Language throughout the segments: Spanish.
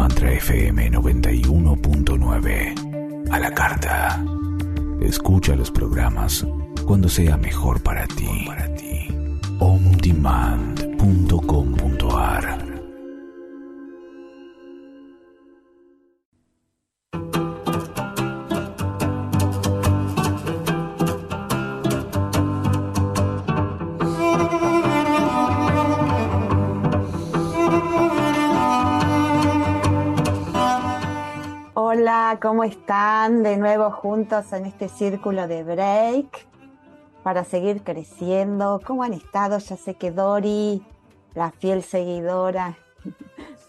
Mantra FM 91.9. A la carta. Escucha los programas cuando sea mejor para ti. ondemand.com.ar ¿cómo están? De nuevo juntos en este círculo de break para seguir creciendo. ¿Cómo han estado? Ya sé que Dori, la fiel seguidora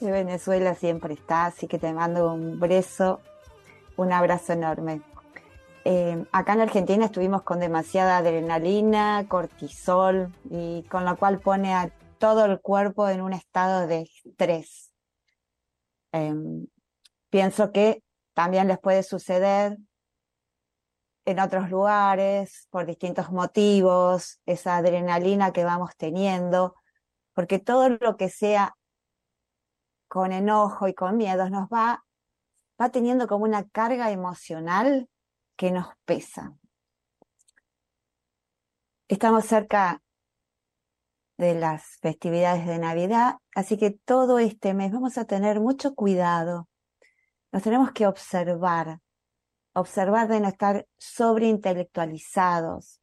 de Venezuela, siempre está, así que te mando un beso, un abrazo enorme. Eh, acá en Argentina estuvimos con demasiada adrenalina, cortisol, y con lo cual pone a todo el cuerpo en un estado de estrés. Em, pienso que también les puede suceder en otros lugares por distintos motivos, esa adrenalina que vamos teniendo, porque todo lo que sea con enojo y con miedos nos va, va teniendo como una carga emocional que nos pesa. Estamos cerca de las festividades de Navidad, así que todo este mes vamos a tener mucho cuidado nos tenemos que observar, observar de no estar sobreintelectualizados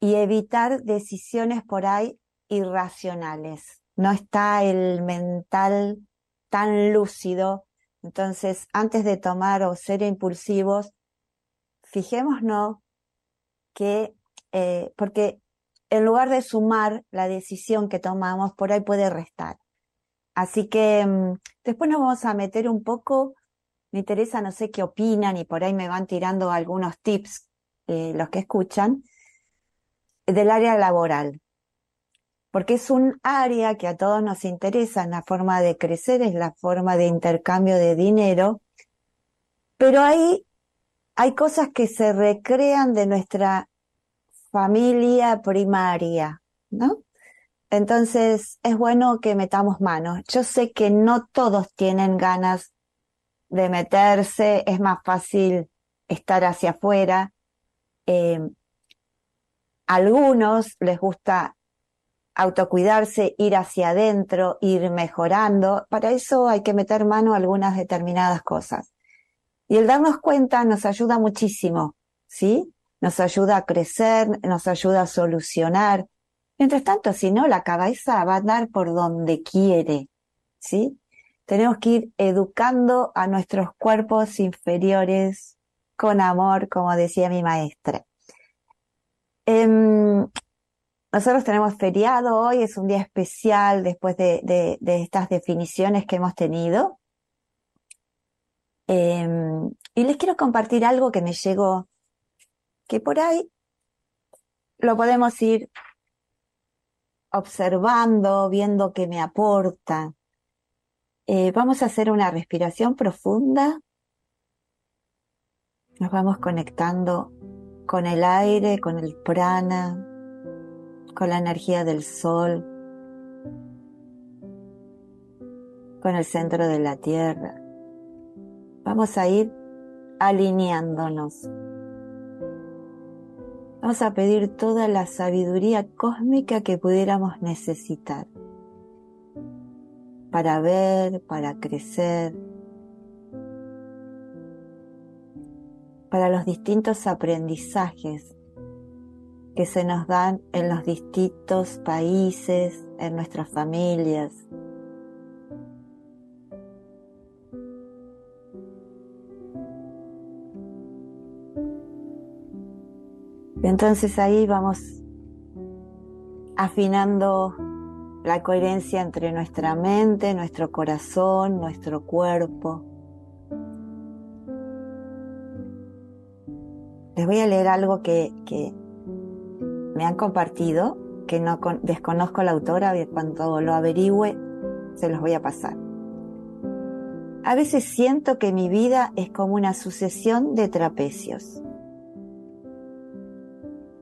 y evitar decisiones por ahí irracionales. No está el mental tan lúcido. Entonces, antes de tomar o ser impulsivos, fijémonos que, eh, porque en lugar de sumar la decisión que tomamos, por ahí puede restar. Así que mm, después nos vamos a meter un poco, me interesa, no sé qué opinan y por ahí me van tirando algunos tips eh, los que escuchan, del área laboral. Porque es un área que a todos nos interesa, la forma de crecer, es la forma de intercambio de dinero, pero ahí hay cosas que se recrean de nuestra familia primaria, ¿no? Entonces es bueno que metamos manos. Yo sé que no todos tienen ganas de meterse, es más fácil estar hacia afuera. Eh, algunos les gusta autocuidarse, ir hacia adentro, ir mejorando. Para eso hay que meter mano a algunas determinadas cosas. Y el darnos cuenta nos ayuda muchísimo, ¿sí? Nos ayuda a crecer, nos ayuda a solucionar, Mientras tanto, si no, la cabeza va a andar por donde quiere, ¿sí? Tenemos que ir educando a nuestros cuerpos inferiores con amor, como decía mi maestra. Em, nosotros tenemos feriado hoy, es un día especial después de, estas definiciones que hemos tenido. Em, y les quiero compartir algo que me llegó, que por ahí lo podemos ir observando, viendo qué me aporta. Eh, vamos a hacer una respiración profunda. Nos vamos conectando con el aire, con el prana, con la energía del sol, con el centro de la tierra. Vamos a ir alineándonos Vamos a pedir toda la sabiduría cósmica que pudiéramos necesitar para ver, para crecer, para los distintos aprendizajes que se nos dan en los distintos países, en nuestras familias. Entonces ahí vamos afinando la coherencia entre nuestra mente, nuestro corazón, nuestro cuerpo. Les voy a leer algo que, me han compartido, que no desconozco la autora, cuando lo averigüe se los voy a pasar. A veces siento que mi vida es como una sucesión de trapecios.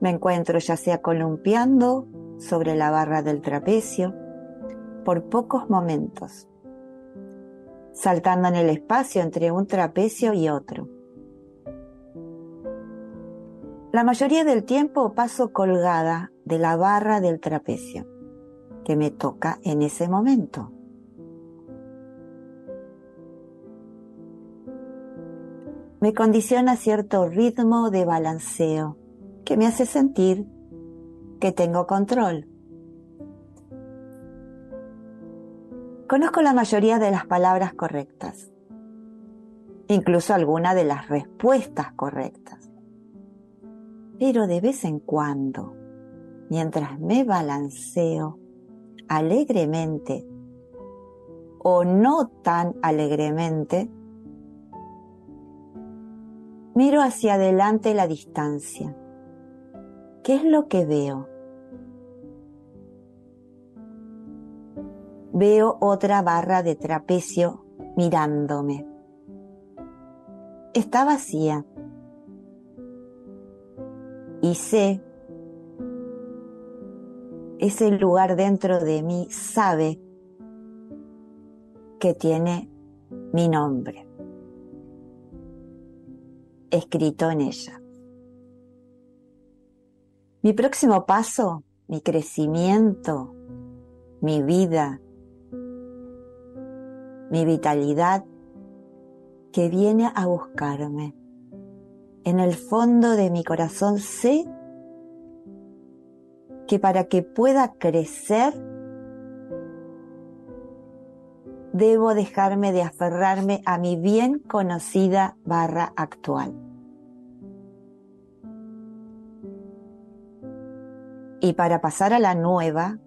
Me encuentro ya sea columpiando sobre la barra del trapecio por pocos momentos. saltando en el espacio entre un trapecio y otro. La mayoría del tiempo paso colgada de la barra del trapecio que me toca en ese momento. Me condiciona cierto ritmo de balanceo que me hace sentir que tengo control. Conozco la mayoría de las palabras correctas, incluso alguna de las respuestas correctas. Pero de vez en cuando, mientras me balanceo alegremente o no tan alegremente, miro hacia adelante la distancia. ¿Qué es lo que veo? veo otra barra de trapecio mirándome. Está vacía. Y sé, ese lugar dentro de mí sabe que tiene mi nombre escrito en ella. Mi próximo paso, mi crecimiento, mi vida, mi vitalidad que viene a buscarme. En el fondo de mi corazón sé que para que pueda crecer debo dejarme de aferrarme a mi bien conocida barra actual. Y para pasar a la nueva,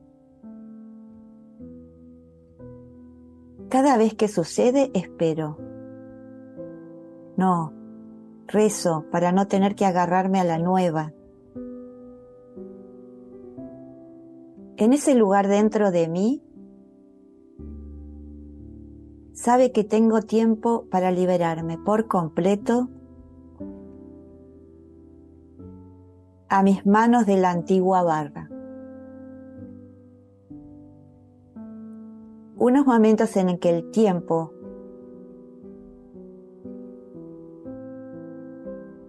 Cada vez que sucede, espero. No, rezo para no tener que agarrarme a la nueva. En ese lugar dentro de mí, sabe que tengo tiempo para liberarme por completo a mis manos de la antigua barra. unos momentos en el que el tiempo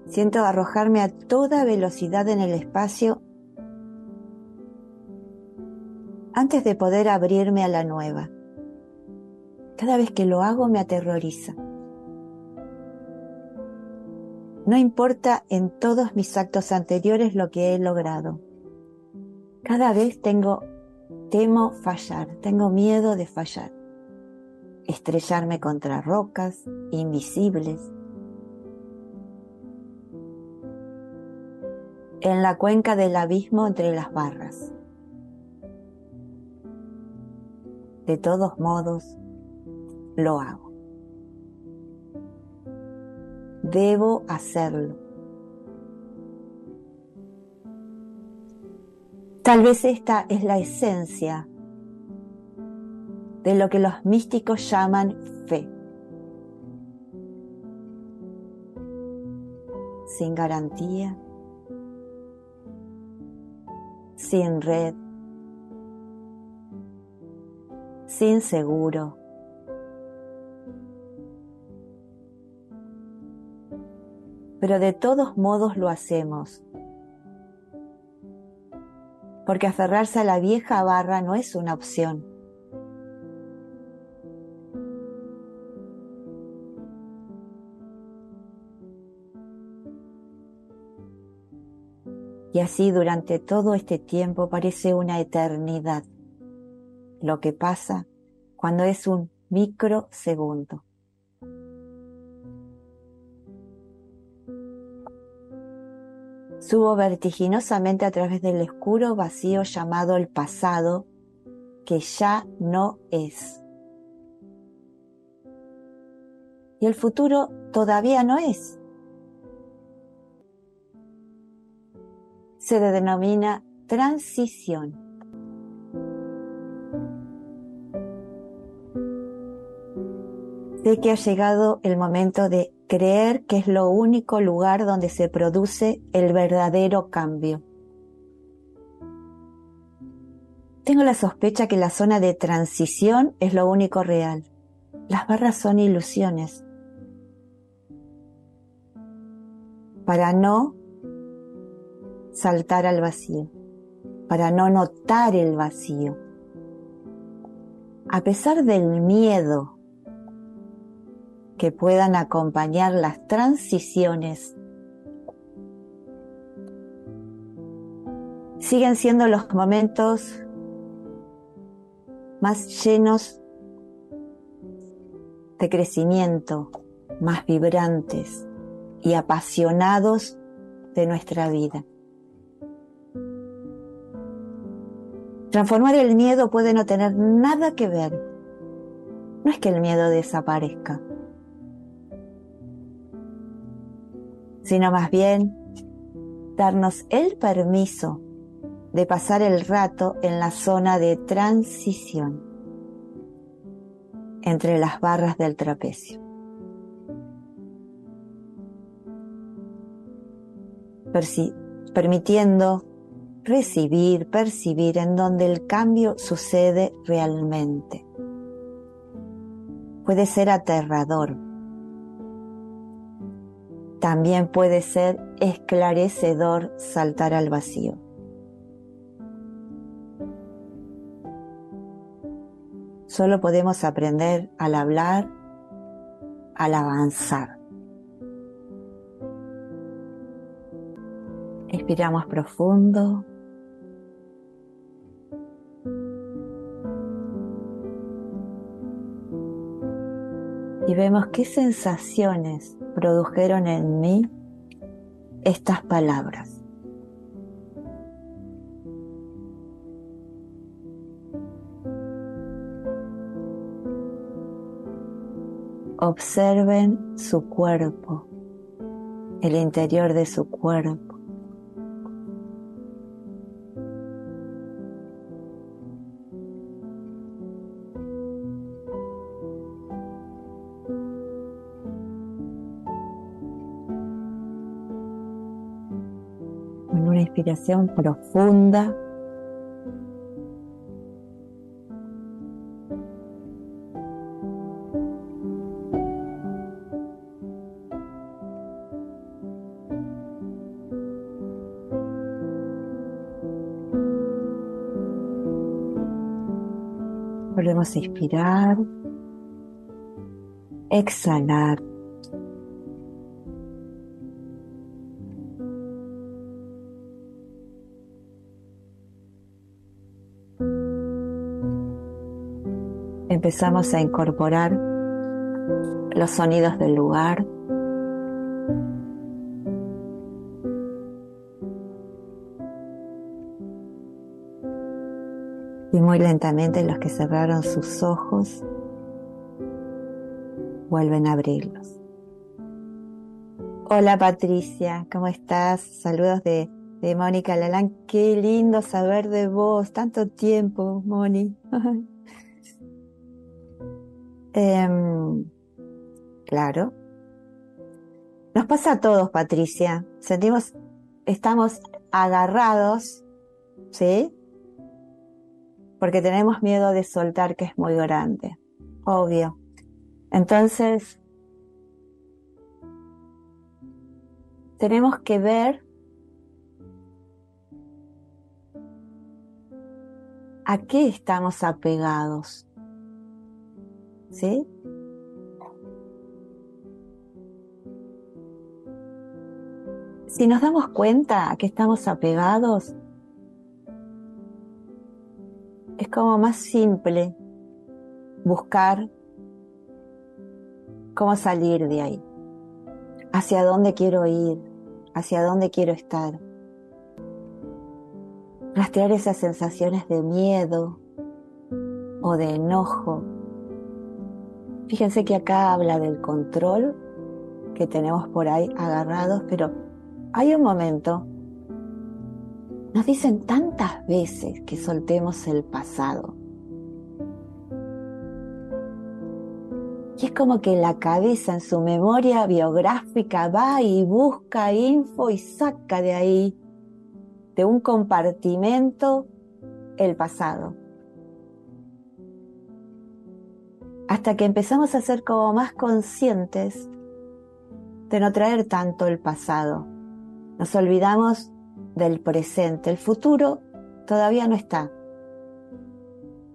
siento arrojarme a toda velocidad en el espacio antes de poder abrirme a la nueva. Cada vez que lo hago me aterroriza. No importa en todos mis actos anteriores lo que he logrado. Cada vez tengo Temo fallar, tengo miedo de fallar, estrellarme contra rocas invisibles. En la cuenca del abismo entre las barras. De todos modos, lo hago. Debo hacerlo Tal vez esta es la esencia de lo que los místicos llaman fe. Sin garantía, sin red, sin seguro. Pero de todos modos lo hacemos porque aferrarse a la vieja barra no es una opción. Y así durante todo este tiempo parece una eternidad lo que pasa cuando es un microsegundo. Subo vertiginosamente a través del oscuro vacío llamado el pasado, que ya no es. Y el futuro todavía no es. Se denomina transición. Sé que ha llegado el momento de creer que es lo único lugar donde se produce el verdadero cambio. Tengo la sospecha que la zona de transición es lo único real, Las barras son ilusiones. Para no saltar al vacío, para no notar el vacío. A pesar del miedo que puedan acompañar las transiciones, siguen siendo los momentos más llenos de crecimiento, más vibrantes y apasionados de nuestra vida. Transformar el miedo puede no tener nada que ver. No es que el miedo desaparezca, sino más bien darnos el permiso de pasar el rato en la zona de transición entre las barras del trapecio. permitiendo recibir, percibir en donde el cambio sucede realmente. Puede ser aterrador. También puede ser esclarecedor saltar al vacío. Solo podemos aprender al hablar, al avanzar. Expiramos profundo. Y vemos qué sensaciones produjeron en mí estas palabras. Observen su cuerpo, el interior de su cuerpo. Respiración profunda. Volvemos a inspirar, exhalar. Empezamos a incorporar los sonidos del lugar. Y muy lentamente los que cerraron sus ojos vuelven a abrirlos. Hola Patricia, ¿cómo estás? Saludos de, de Mónica Lalán. Qué lindo saber de vos. Tanto tiempo, Moni. Em, claro. Nos pasa a todos, Patricia. Sentimos, estamos agarrados, ¿sí? Porque tenemos miedo de soltar, que es muy grande. Obvio. Entonces, tenemos que ver a qué estamos apegados. ¿Sí? Si nos damos cuenta que estamos apegados, es como más simple buscar cómo salir de ahí, hacia dónde quiero ir, hacia dónde quiero estar. Rastrear esas sensaciones de miedo o de enojo Fíjense que acá habla del control que tenemos por ahí agarrados, pero hay un momento, nos dicen tantas veces que soltemos el pasado. Y es como que la cabeza en su memoria biográfica va y busca info y saca de ahí, de un compartimento, el pasado. Hasta que empezamos a ser como más conscientes de no traer tanto el pasado. Nos olvidamos del presente, el futuro todavía no está.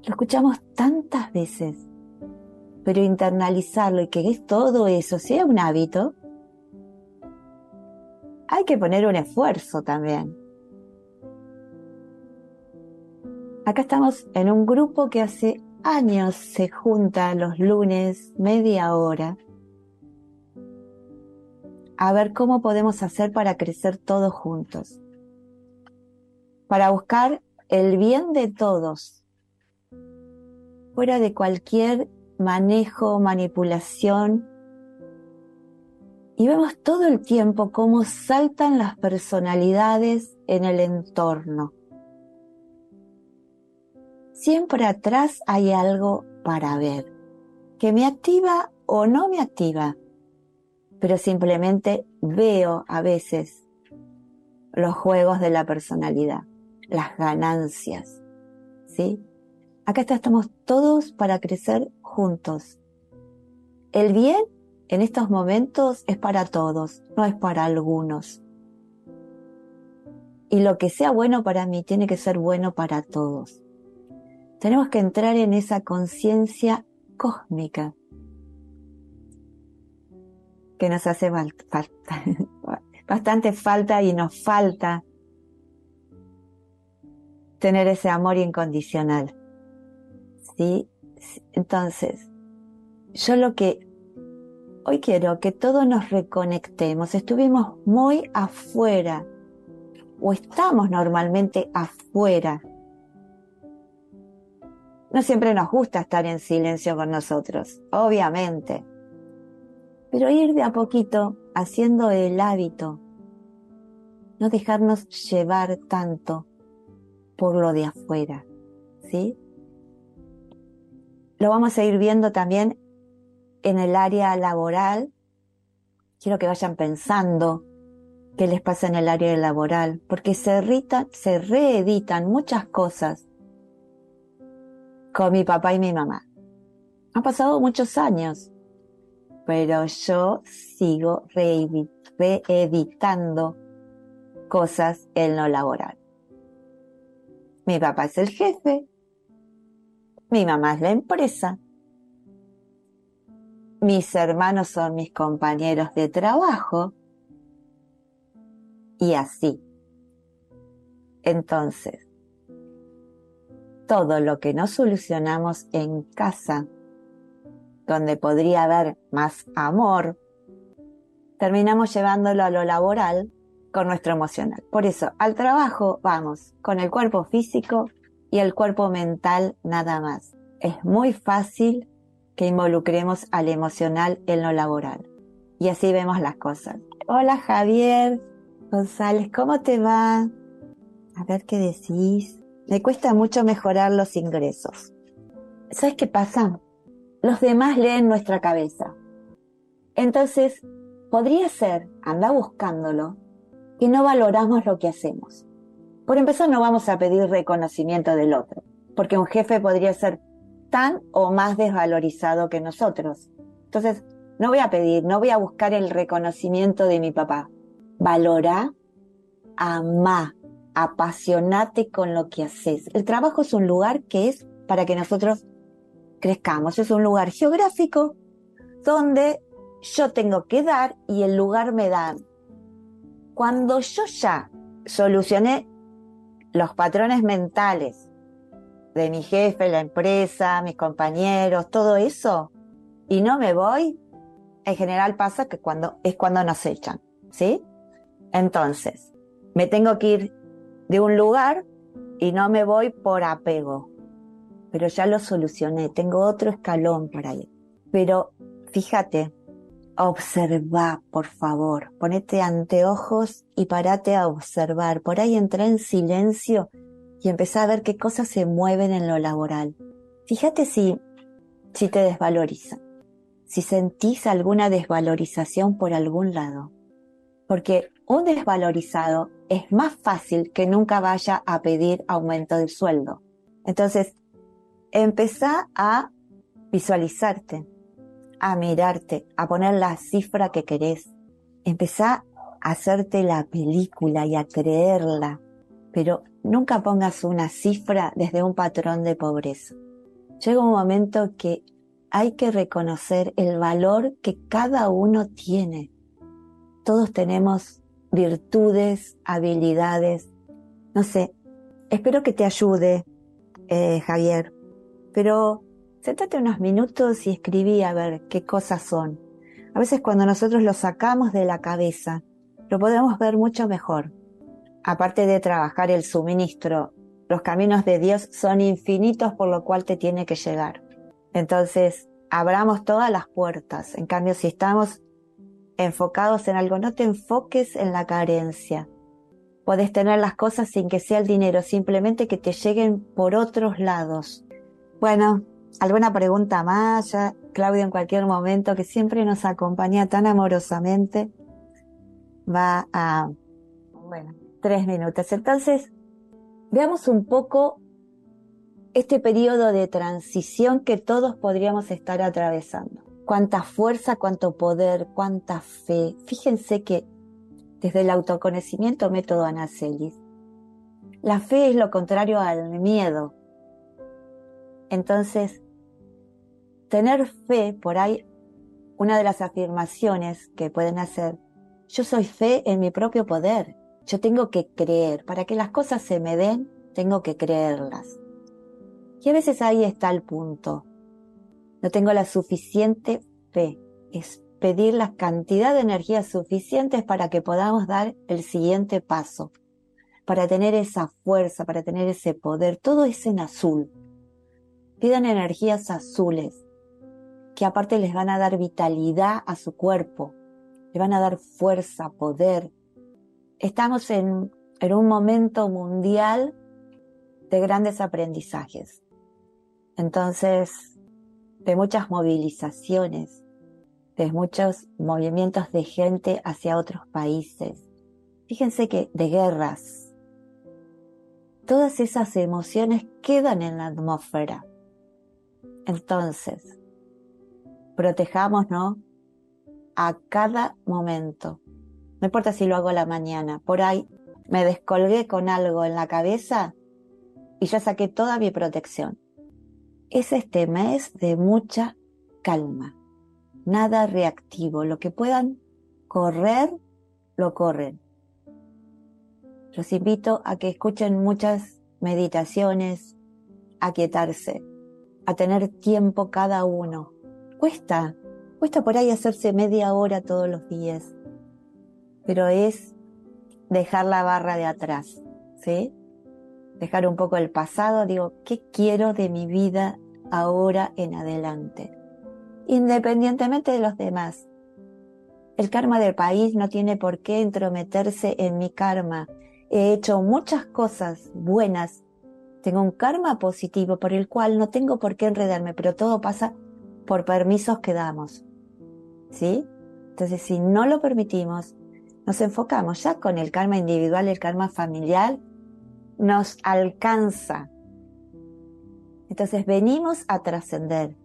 Lo escuchamos tantas veces, pero internalizarlo y que es todo eso sea un hábito, hay que poner un esfuerzo también. Acá estamos en un grupo que hace años se junta los lunes media hora. A ver cómo podemos hacer para crecer todos juntos, para buscar el bien de todos, fuera de cualquier manejo, manipulación. Y vemos todo el tiempo cómo saltan las personalidades en el entorno siempre atrás hay algo para ver, que me activa o no me activa, pero simplemente veo a veces los juegos de la personalidad, las ganancias, ¿sí? Acá estamos todos para crecer juntos. El bien en estos momentos es para todos, no es para algunos. Y lo que sea bueno para mí tiene que ser bueno para todos. Tenemos que entrar en esa conciencia cósmica que nos hace falta, bastante falta y nos falta tener ese amor incondicional. ¿Sí? Entonces, yo lo que hoy quiero que todos nos reconectemos. Estuvimos muy afuera o estamos normalmente afuera no siempre nos gusta estar en silencio con nosotros, obviamente. Pero ir de a poquito haciendo el hábito, no dejarnos llevar tanto por lo de afuera, ¿sí? Lo vamos a ir viendo también en el área laboral. Quiero que vayan pensando qué les pasa en el área laboral, porque se, se reeditan muchas cosas con mi papá y mi mamá. Han pasado muchos años, pero yo sigo reeditando cosas en lo laboral. Mi papá es el jefe, mi mamá es la empresa, mis hermanos son mis compañeros de trabajo y así. Entonces, todo lo que no solucionamos en casa, donde podría haber más amor, terminamos llevándolo a lo laboral con nuestro emocional. Por eso, al trabajo vamos con el cuerpo físico y el cuerpo mental nada más. Es muy fácil que involucremos al emocional en lo laboral. Y así vemos las cosas. Hola Javier González, ¿cómo te va? A ver qué decís. Me cuesta mucho mejorar los ingresos. ¿Sabes qué pasa? Los demás leen nuestra cabeza. Entonces, podría ser, anda buscándolo, que no valoramos lo que hacemos. Por empezar, no vamos a pedir reconocimiento del otro, porque un jefe podría ser tan o más desvalorizado que nosotros. Entonces, no voy a pedir, no voy a buscar el reconocimiento de mi papá. Valora, ama, apasionate con lo que haces. El trabajo es un lugar que es para que nosotros crezcamos. Es un lugar geográfico donde yo tengo que dar y el lugar me da. Cuando yo ya solucioné los patrones mentales de mi jefe, la empresa, mis compañeros, todo eso, y no me voy, en general pasa que cuando es cuando nos echan, ¿sí? Entonces, me tengo que ir de un lugar y no me voy por apego. Pero ya lo solucioné, tengo otro escalón para ir. Pero fíjate, observa, por favor, ponete anteojos y parate a observar. Por ahí entra en silencio y empezá a ver qué cosas se mueven en lo laboral. Fíjate si, si te desvalorizan, si sentís alguna desvalorización por algún lado. Porque un desvalorizado es más fácil que nunca vaya a pedir aumento de sueldo. Entonces, empezá a visualizarte, a mirarte, a poner la cifra que querés. Empezá a hacerte la película y a creerla, pero nunca pongas una cifra desde un patrón de pobreza. Llega un momento que hay que reconocer el valor que cada uno tiene. Todos tenemos virtudes, habilidades. No sé, espero que te ayude, eh, Javier, pero Séntate unos minutos y escribí a ver qué cosas son. A veces cuando nosotros lo sacamos de la cabeza, lo podemos ver mucho mejor. Aparte de trabajar el suministro, los caminos de Dios son infinitos por lo cual te tiene que llegar. Entonces, abramos todas las puertas. En cambio, si estamos enfocados en algo, no te enfoques en la carencia. Podés tener las cosas sin que sea el dinero, simplemente que te lleguen por otros lados. Bueno, alguna pregunta más, ya Claudio en cualquier momento, que siempre nos acompaña tan amorosamente, va a, bueno, tres minutos. Entonces, veamos un poco este periodo de transición que todos podríamos estar atravesando. Cuánta fuerza, cuánto poder, cuánta fe. Fíjense que desde el autoconocimiento método Anacelis, la fe es lo contrario al miedo. Entonces, tener fe, por ahí, una de las afirmaciones que pueden hacer, yo soy fe en mi propio poder, yo tengo que creer, para que las cosas se me den, tengo que creerlas. Y a veces ahí está el punto. No tengo la suficiente fe. Es pedir la cantidad de energía suficientes para que podamos dar el siguiente paso, para tener esa fuerza, para tener ese poder. Todo es en azul. Pidan energías azules que aparte les van a dar vitalidad a su cuerpo, le van a dar fuerza, poder. Estamos en, en un momento mundial de grandes aprendizajes. Entonces, de muchas movilizaciones, de muchos movimientos de gente hacia otros países. Fíjense que de guerras, todas esas emociones quedan en la atmósfera. Entonces, protejámonos a cada momento. No importa si lo hago la mañana, por ahí me descolgué con algo en la cabeza y ya saqué toda mi protección. Es este mes de mucha calma, nada reactivo, lo que puedan correr, lo corren. Los invito a que escuchen muchas meditaciones, a quietarse, a tener tiempo cada uno, Cuesta, cuesta por ahí hacerse media hora todos los días, pero es dejar la barra de atrás, ¿sí? Dejar un poco el pasado, digo, ¿qué quiero de mi vida ahora en adelante? Independientemente de los demás. El karma del país no tiene por qué entrometerse en mi karma. He hecho muchas cosas buenas. Tengo un karma positivo por el cual no tengo por qué enredarme, pero todo pasa por permisos que damos. ¿Sí? Entonces, si no lo permitimos, nos enfocamos ya con el karma individual, el karma familiar, nos alcanza. Entonces, venimos a trascender,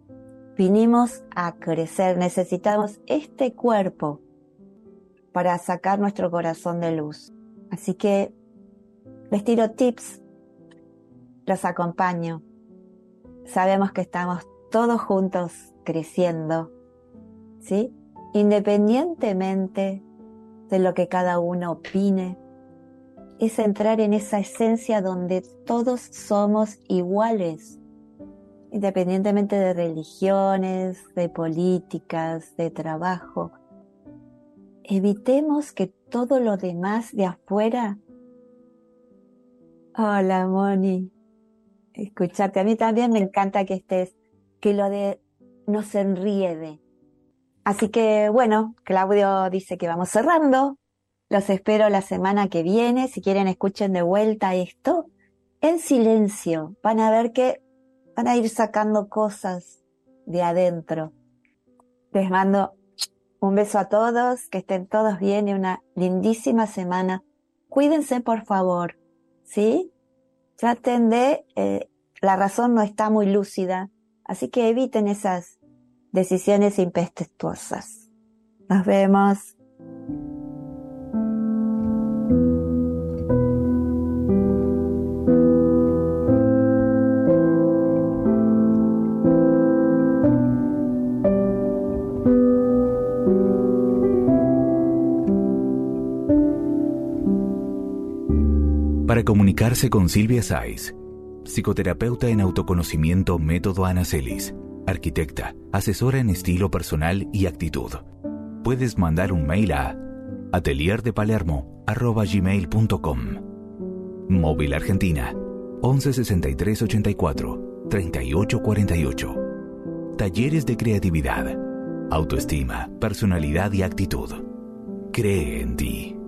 vinimos a crecer, necesitamos este cuerpo para sacar nuestro corazón de luz. Así que les tiro tips, los acompaño. Sabemos que estamos todos juntos creciendo, ¿sí? Independientemente de lo que cada uno opine, es entrar en esa esencia donde todos somos iguales, independientemente de religiones, de políticas, de trabajo. Evitemos que todo lo demás de afuera. Hola, Moni. Escucharte, a mí también me encanta que estés que lo de nos enriede. Así que bueno, Claudio dice que vamos cerrando. Los espero la semana que viene. Si quieren, escuchen de vuelta esto en silencio. Van a ver que van a ir sacando cosas de adentro. Les mando un beso a todos, que estén todos bien y una lindísima semana. Cuídense, por favor, ¿sí? Traten de, eh, la razón no está muy lúcida, Así que eviten esas decisiones impetuosas. Nos vemos. Para comunicarse con Silvia Saiz, psicoterapeuta en autoconocimiento Método Anacelis, arquitecta, asesora en estilo personal y actitud. Puedes mandar un mail a atelierdepalermo.com. Móvil Argentina 11 63 84 38 48. Talleres de creatividad, autoestima, personalidad y actitud. Cree en ti.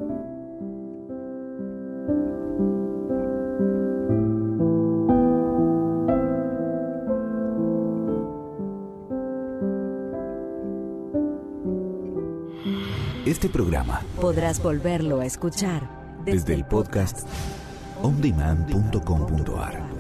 Este programa podrás volverlo a escuchar desde el podcast ondemand.com.ar.